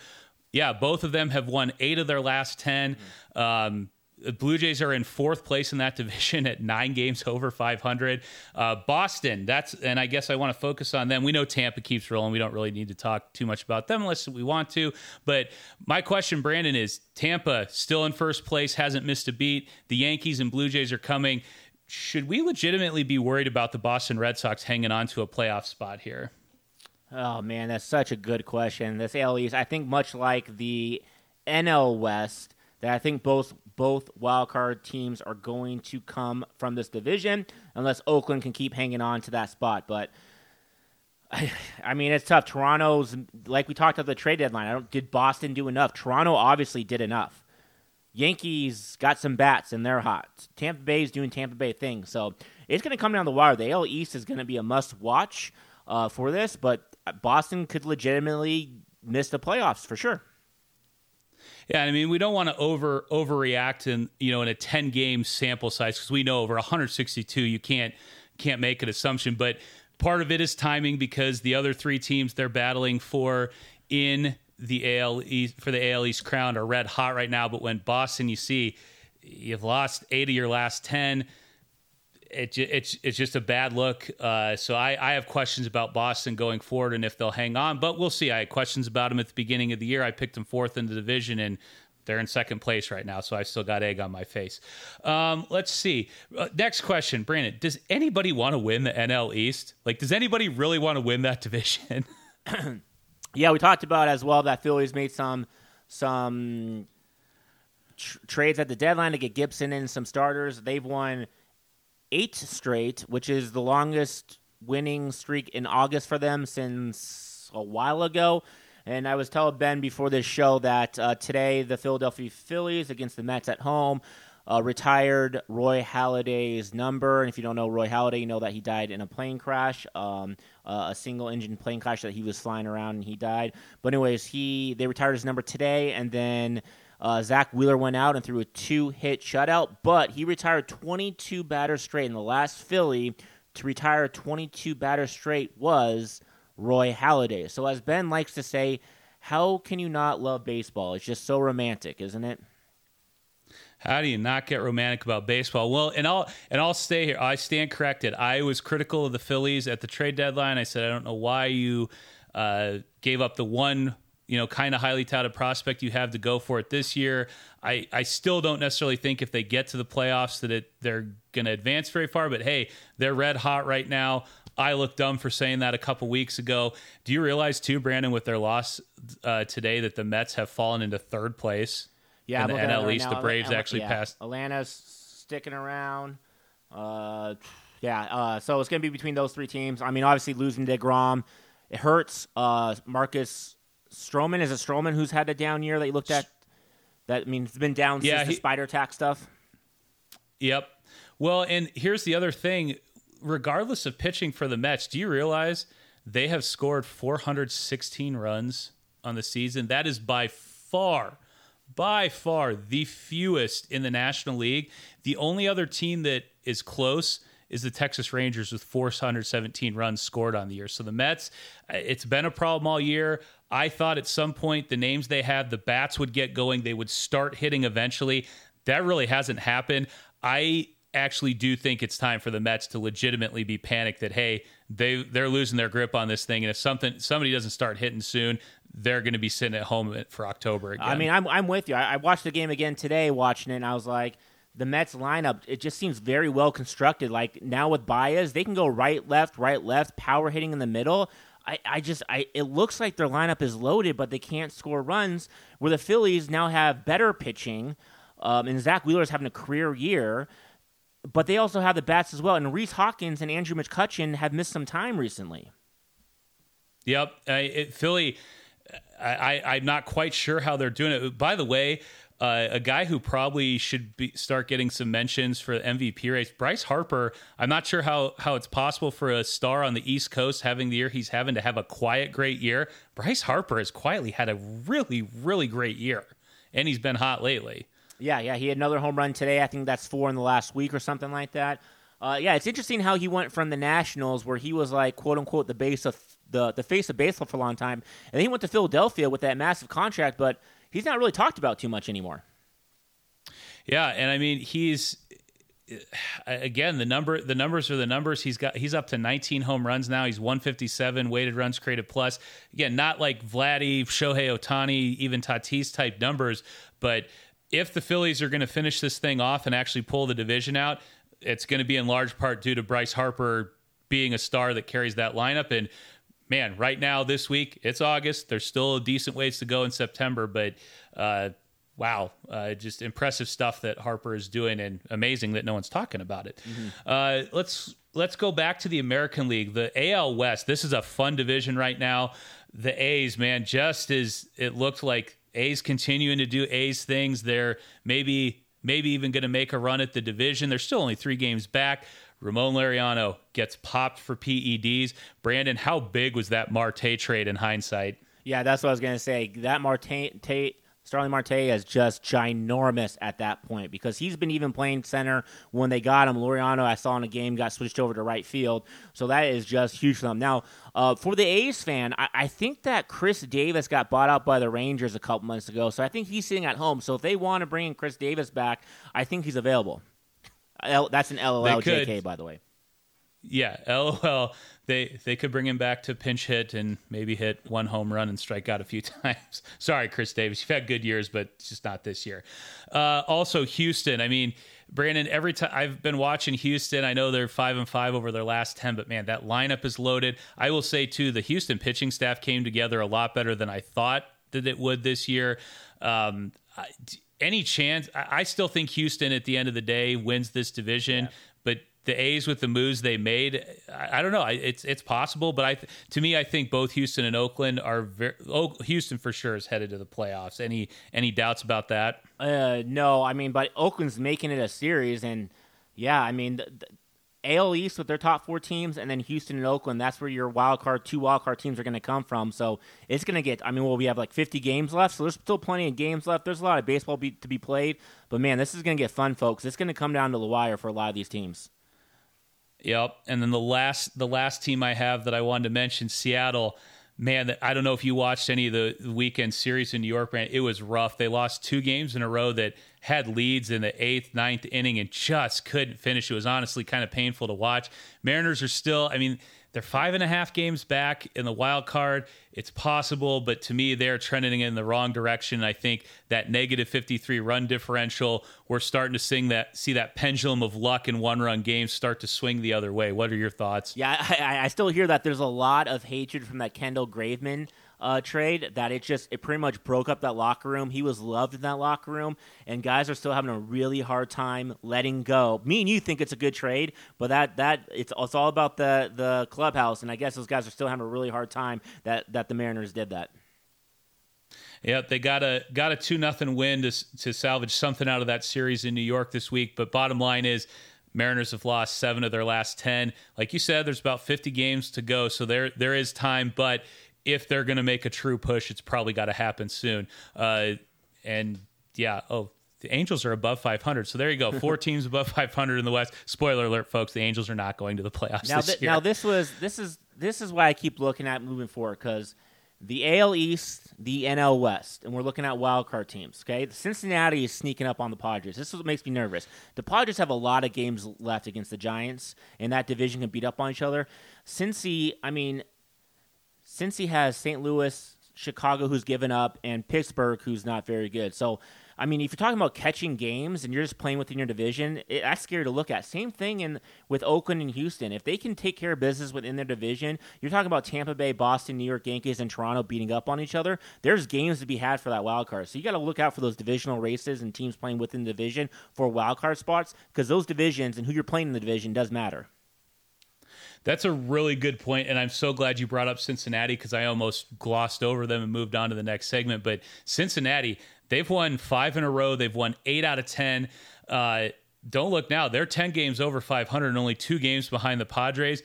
yeah, both of them have won eight of their last 10. Um, the Blue Jays are in fourth place in that division at nine games over 500. Uh, Boston, that's, and I guess I want to focus on them. We know Tampa keeps rolling. We don't really need to talk too much about them unless we want to. But my question, Brandon, is Tampa still in first place, hasn't missed a beat. The Yankees and Blue Jays are coming. Should we legitimately be worried about the Boston Red Sox hanging on to a playoff spot here? Oh man, that's such a good question. This AL East, I think, much like the NL West, that I think both both wildcard teams are going to come from this division, unless Oakland can keep hanging on to that spot. But I, I mean, it's tough. Toronto's like we talked about the trade deadline. I don't. Did Boston do enough? Toronto obviously did enough. Yankees got some bats and they're hot. Tampa Bay's doing Tampa Bay things. So it's going to come down the wire. The AL East is going to be a must watch uh, for this, but Boston could legitimately miss the playoffs for sure. Yeah, I mean, we don't want to over overreact in you know in a ten game sample size because we know over 162 you can't can't make an assumption, but part of it is timing because the other three teams they're battling for in the AL East for the AL East crown are red hot right now. But when Boston, you see, you've lost eight of your last ten. It, it's it's just a bad look. Uh, so I, I have questions about Boston going forward and if they'll hang on. But we'll see. I had questions about them at the beginning of the year. I picked them fourth in the division and they're in second place right now. So I still got egg on my face. Um, let's see. Uh, next question, Brandon. Does anybody want to win the NL East? Like, does anybody really want to win that division? yeah, we talked about as well that Phillies made some some tr- trades at the deadline to get Gibson and some starters. They've won eight straight, which is the longest winning streak in August for them since a while ago. And I was telling Ben before this show that uh, today the Philadelphia Phillies against the Mets at home uh, retired Roy Halladay's number. And if you don't know Roy Halladay, you know that he died in a plane crash, um, uh, a single engine plane crash that he was flying around and he died. But anyways, he they retired his number today, and then. Uh, Zack Wheeler went out and threw a two hit shutout, but he retired 22 batters straight. And the last Philly to retire 22 batters straight was Roy Halladay. So, as Ben likes to say, how can you not love baseball? It's just so romantic, isn't it? How do you not get romantic about baseball? Well, and I'll and I'll stay here. I stand corrected. I was critical of the Phillies at the trade deadline. I said I don't know why you uh, gave up the one you know kind of highly touted prospect you have to go for it this year. I I still don't necessarily think if they get to the playoffs that it they're going to advance very far. But hey, they're red hot right now. I look dumb for saying that a couple weeks ago. Do you realize too, Brandon, with their loss uh, today, that the Mets have fallen into third place? Yeah, in the NL right East, now. the Braves Atla- actually yeah. passed. Atlanta's sticking around. Uh, yeah, uh, so it's going to be between those three teams. I mean, obviously losing deGrom, it hurts. Uh, Marcus Stroman is it Stroman who's had a down year that you looked at? That I mean, it's been down Yeah, since the Spider Tack stuff. Yep. Well, and here's the other thing. Regardless of pitching for the Mets, do you realize they have scored 416 runs on the season? That is by far, by far the fewest in the National League. The only other team that is close is the Texas Rangers with 417 runs scored on the year. So the Mets, uh, it's been a problem all year. I thought at some point the names they had, the bats would get going, they would start hitting eventually. That really hasn't happened. I actually do think it's time for the Mets to legitimately be panicked that hey, they they're losing their grip on this thing, and if something somebody doesn't start hitting soon, they're going to be sitting at home for October again. I mean, I'm I'm with you. I, I watched the game again today, watching it, and I was like. The Mets lineup, it just seems very well constructed. Like now with Baez, they can go right, left, right, left, power hitting in the middle. I, I just I it looks like their lineup is loaded, but they can't score runs. Where the Phillies now have better pitching, um, and Zack Wheeler is having a career year, but they also have the bats as well. And Rhys Hoskins and Andrew McCutchen have missed some time recently. Yep, uh, it, Philly. I, I, am not quite sure how they're doing it. By the way, uh, a guy who probably should be, start getting some mentions for the MVP race, Bryce Harper. I'm not sure how how it's possible for a star on the East Coast having the year he's having to have a quiet great year. Bryce Harper has quietly had a really really great year, and he's been hot lately. Yeah, yeah, he had another home run today. I think that's four in the last week or something like that. Uh, yeah, it's interesting how he went from the Nationals, where he was like quote unquote the base of the the face of baseball for a long time, and then he went to Philadelphia with that massive contract, but he's not really talked about too much anymore. Yeah, and I mean he's uh, again the number the numbers are the numbers. He's got he's up to 19 home runs now. He's 157 weighted runs created plus. Again not like Vladdy Shohei Ohtani even Tatis type numbers but if the Phillies are going to finish this thing off and actually pull the division out it's going to be in large part due to Bryce Harper being a star that carries that lineup. And man, right now this week it's August. There's still a decent ways to go in September, but uh, wow, uh, just impressive stuff that Harper is doing, and amazing that no one's talking about it. Mm-hmm. Uh, let's let's go back to the American League, the AL West. This is a fun division right now. The A's, man, just as it looked like A's continuing to do A's things. They're maybe maybe even going to make a run at the division. They're still only three games back. Ramon Laureano gets popped for PEDs. Brandon, how big was that Marte trade in hindsight? Yeah, that's what I was going to say. That Marte, Starling Marte is just ginormous at that point because he's been even playing center when they got him. Laureano, I saw in a game, got switched over to right field. So that is just huge for them. Now, uh, for the A's fan, I, I, think that Khris Davis got bought out by the Rangers a couple months ago. So I think he's sitting at home. So if they want to bring in Khris Davis back, I think he's available. L, that's an LOL JK, by the way. Yeah, LOL. They they could bring him back to pinch hit and maybe hit one home run and strike out a few times. Sorry, Khris Davis. You've had good years, but just not this year. Uh, also, Houston. I mean, Brandon. Every time I've been watching Houston, I know they're five and five over their last ten, but man, that lineup is loaded. I will say too, the Houston pitching staff came together a lot better than I thought that it would this year. Um, I, any chance? I, still think Houston at the end of the day wins this division, yeah. but the A's with the moves they made, I, I don't know. It's it's possible, but I to me, I think both Houston and Oakland are very. Oh, Houston for sure is headed to the playoffs. Any any doubts about that? Uh, no, I mean, but Oakland's making it a series, and yeah, I mean, the, AL East with their top four teams, and then Houston and Oakland. That's where your wild card, two wild card teams are going to come from. So it's going to get. I mean, well, we have like 50 games left, so there's still plenty of games left. There's a lot of baseball be, to be played, but man, this is going to get fun, folks. It's going to come down to the wire for a lot of these teams. Yep, and then the last the last team I have that I wanted to mention, Seattle man, I don't know if you watched any of the weekend series in New York, man. It was rough. They lost two games in a row that had leads in the eighth, ninth inning and just couldn't finish. It was honestly kind of painful to watch. Mariners are still, I mean, they're five and a half games back in the wild card. It's possible, but to me, they're trending in the wrong direction. I think that negative 53 run differential, we're starting to sing that, see that pendulum of luck in one run games start to swing the other way. What are your thoughts? Yeah, I, I still hear that there's a lot of hatred from that Kendall Graveman uh, trade that it just it pretty much broke up that locker room. He was loved in that locker room, and guys are still having a really hard time letting go. Me and you think it's a good trade, but that that it's it's all about the the clubhouse, and I guess those guys are still having a really hard time that that the Mariners did that. Yep, they got a got a two nothing win to to salvage something out of that series in New York this week. But bottom line is, Mariners have lost seven of their last ten. Like you said, there's about 50 games to go, so there there is time. But if they're going to make a true push, it's probably got to happen soon. Uh, and yeah, oh, the Angels are above 500. So there you go. Four teams above 500 in the West. Spoiler alert, folks: the Angels are not going to the playoffs now, this th- year. Now this was this is this is why I keep looking at moving forward because the AL East, the NL West, and we're looking at wild card teams. Okay, Cincinnati is sneaking up on the Padres. This is what makes me nervous. The Padres have a lot of games left against the Giants, and that division can beat up on each other. Cincy, I mean, Cincy has St. Louis, Chicago, who's given up, and Pittsburgh, who's not very good. So I mean, if you're talking about catching games and you're just playing within your division, it, that's scary to look at. Same thing in with Oakland and Houston. If they can take care of business within their division, you're talking about Tampa Bay, Boston, New York Yankees, and Toronto beating up on each other. There's games to be had for that wild card. So you got to look out for those divisional races and teams playing within the division for wild card spots because those divisions and who you're playing in the division does matter. That's a really good point, and I'm so glad you brought up Cincinnati because I almost glossed over them and moved on to the next segment. But Cincinnati, They've won five in a row. They've won eight out of 10. Uh, don't look now. They're 10 games over 500 and only two games behind the Padres.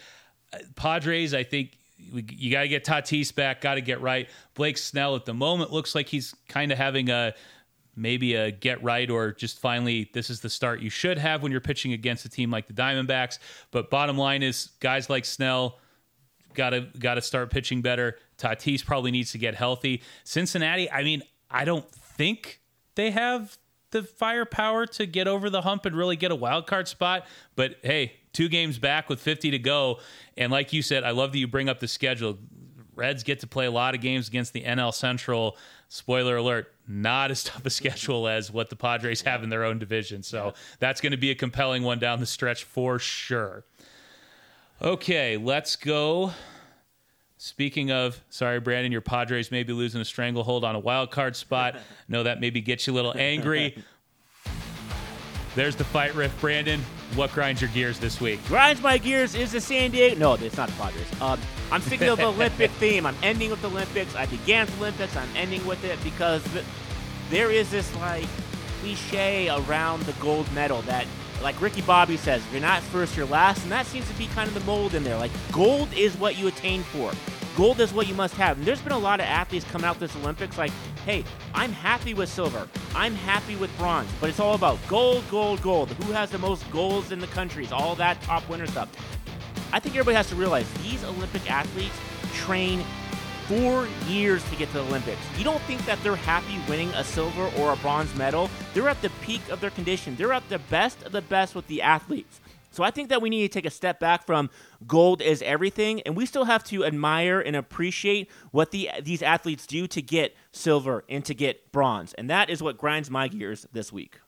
Uh, Padres, I think you got to get Tatis back, got to get right. Blake Snell at the moment looks like he's kind of having a maybe a get right or just finally this is the start you should have when you're pitching against a team like the Diamondbacks. But bottom line is guys like Snell got to got to start pitching better. Tatis probably needs to get healthy. Cincinnati, I mean, I don't think they have the firepower to get over the hump and really get a wild card spot. But hey, two games back with 50 to go. And like you said, I love that you bring up the schedule. Reds get to play a lot of games against the NL Central. Spoiler alert, not as tough a schedule as what the Padres have in their own division. So that's going to be a compelling one down the stretch for sure. Okay, let's go Speaking of, sorry, Brandon, your Padres may be losing a stranglehold on a wild card spot. know that maybe gets you a little angry. There's the fight riff, Brandon. What grinds your gears this week? Grinds my gears is the San Diego. No, it's not the Padres. Um, I'm sticking with the Olympic theme. I'm ending with the Olympics. I began with the Olympics. I'm ending with it because there is this like cliche around the gold medal that like Ricky Bobby says, if you're not first, you're last, and that seems to be kind of the mold in there. Like gold is what you attain for. Gold is what you must have. And there's been a lot of athletes coming out this Olympics like, hey, I'm happy with silver. I'm happy with bronze. But it's all about gold, gold, gold. Who has the most golds in the countries? All that top winner stuff. I think everybody has to realize these Olympic athletes train four years to get to the Olympics. You don't think that they're happy winning a silver or a bronze medal? They're at the peak of their condition. They're at the best of the best with the athletes. So I think that we need to take a step back from gold is everything, and we still have to admire and appreciate what the these athletes do to get silver and to get bronze, and that is what grinds my gears this week.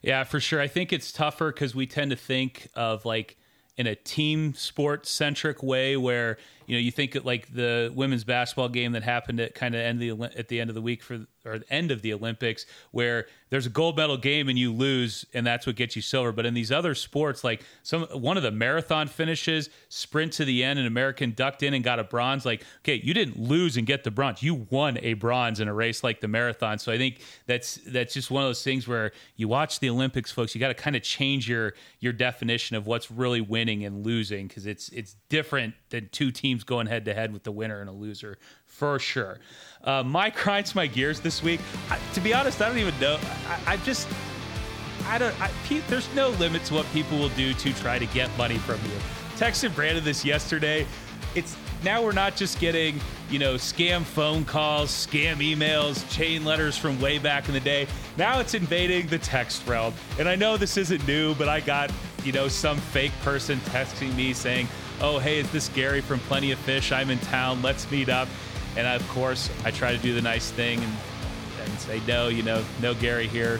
Yeah, for sure. I think it's tougher because we tend to think of like in a team sport centric way where you know you think like the women's basketball game that happened at kind of end the at the end of the week for or the end of the Olympics where there's a gold medal game and you lose and that's what gets you silver. But in these other sports like some one of the marathon finishes sprint to the end an American ducked in and got a bronze like okay you didn't lose and get the bronze. You won a bronze in a race like the marathon. So I think that's that's just one of those things where you watch the Olympics folks you got to kind of change your your definition of what's really winning and losing because it's it's different than two teams going head to head with the winner and a loser for sure. Uh, my grinds my gears this week. I, to be honest, I don't even know. I, I just, I don't. I, there's no limit to what people will do to try to get money from you. Texted Brandon this yesterday. It's now we're not just getting you know scam phone calls, scam emails, chain letters from way back in the day. Now it's invading the text realm. And I know this isn't new, but I got you know some fake person texting me saying, "Oh hey, is this Gary from Plenty of Fish? I'm in town. Let's meet up." And of course, I try to do the nice thing and, and say, no, you know, no Gary here.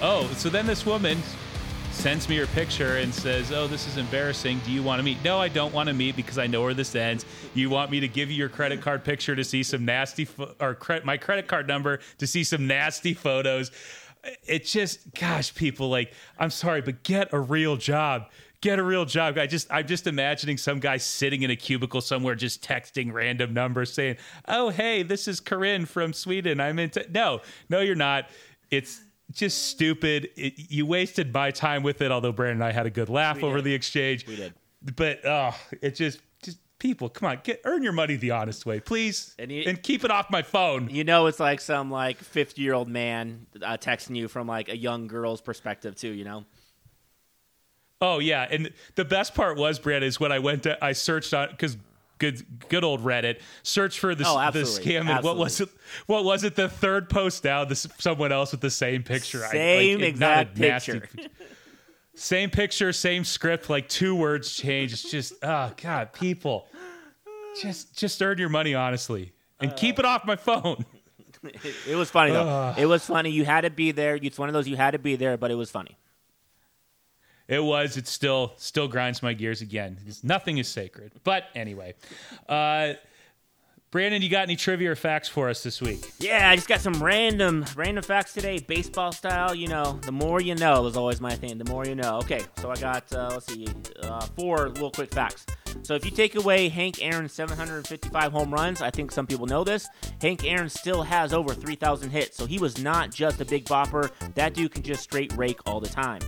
Oh, so then this woman sends me her picture and says, "Oh, this is embarrassing. Do you want to meet?" No, I don't want to meet because I know where this ends. You want me to give you your credit card picture to see some nasty fo- or cre- my credit card number to see some nasty photos. It's just, gosh, people like, I'm sorry, but get a real job get a real job. I just I'm just imagining some guy sitting in a cubicle somewhere just texting random numbers saying, "Oh, hey, this is Corinne from Sweden. I'm into." No, no, you're not. It's just stupid. It, you wasted my time with it. Although Brandon and I had a good laugh we over did. the exchange. We did. But oh, it just just people, come on, get earn your money the honest way, please, and, you, and keep it off my phone. You know, it's like some like fifty year old man uh, texting you from like a young girl's perspective too. You know. Oh yeah, and the best part was Brad is when I went to I searched on because good good old Reddit. Search for the, Oh, the scam. And what was it? What was it? The third post down. This someone else with the same picture. I- like, Same it- exact not a nasty picture. Same picture, same script, like two words change. It's just, oh god, people, just just earn your money honestly and uh. keep it off my phone. It was funny though. Ah. it was funny. You had to be there. It's one of those you had to be there, but it was funny. It was. It still still grinds my gears again. Nothing is sacred. But anyway, uh, Brandon, you got any trivia or facts for us this week? Yeah, I just got some random random facts today, baseball style. You know, the more you know is always my thing. The more you know. Okay, so I got uh, let's see, uh, four little quick facts. So if you take away Hank Aaron's 755 home runs, I think some people know this. Hank Aaron still has over 3,000 hits, so he was not just a big bopper. That dude can just straight rake all the time.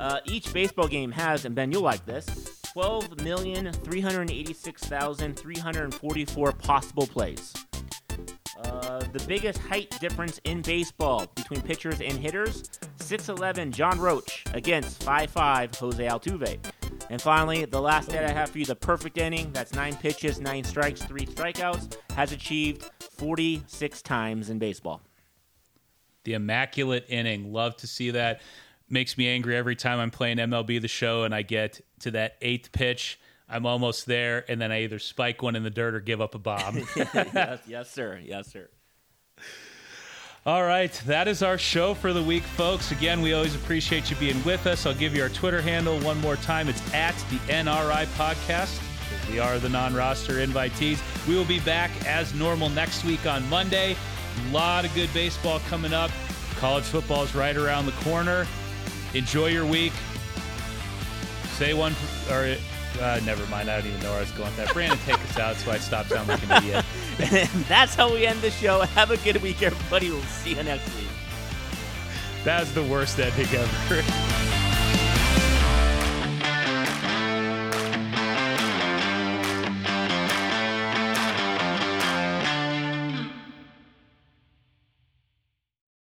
Uh, each baseball game has, and Ben, you'll like this, 12,386,344 possible plays. Uh, the biggest height difference in baseball between pitchers and hitters 6'11 Jon Rauch against 5'5 Jose Altuve. And finally, the last stat I have for you the perfect inning that's nine pitches, nine strikes, three strikeouts has achieved 46 times in baseball. The immaculate inning. Love to see that. Makes me angry every time I'm playing MLB the show and I get to that eighth pitch. I'm almost there, and then I either spike one in the dirt or give up a bomb. yes, yes, sir. Yes, sir. All right, that is our show for the week, folks. Again, we always appreciate you being with us. I'll give you our Twitter handle one more time. It's at the NRI Podcast. We are the non roster invitees. We will be back as normal next week on Monday. A lot of good baseball coming up. College football is right around the corner. Enjoy your week. Say one, or uh, never mind. I don't even know where I was going with that. Brandon, take us out so I stop sounding like an idiot. And that's how we end the show. Have a good week, everybody. We'll see you next week. That's the worst ending ever.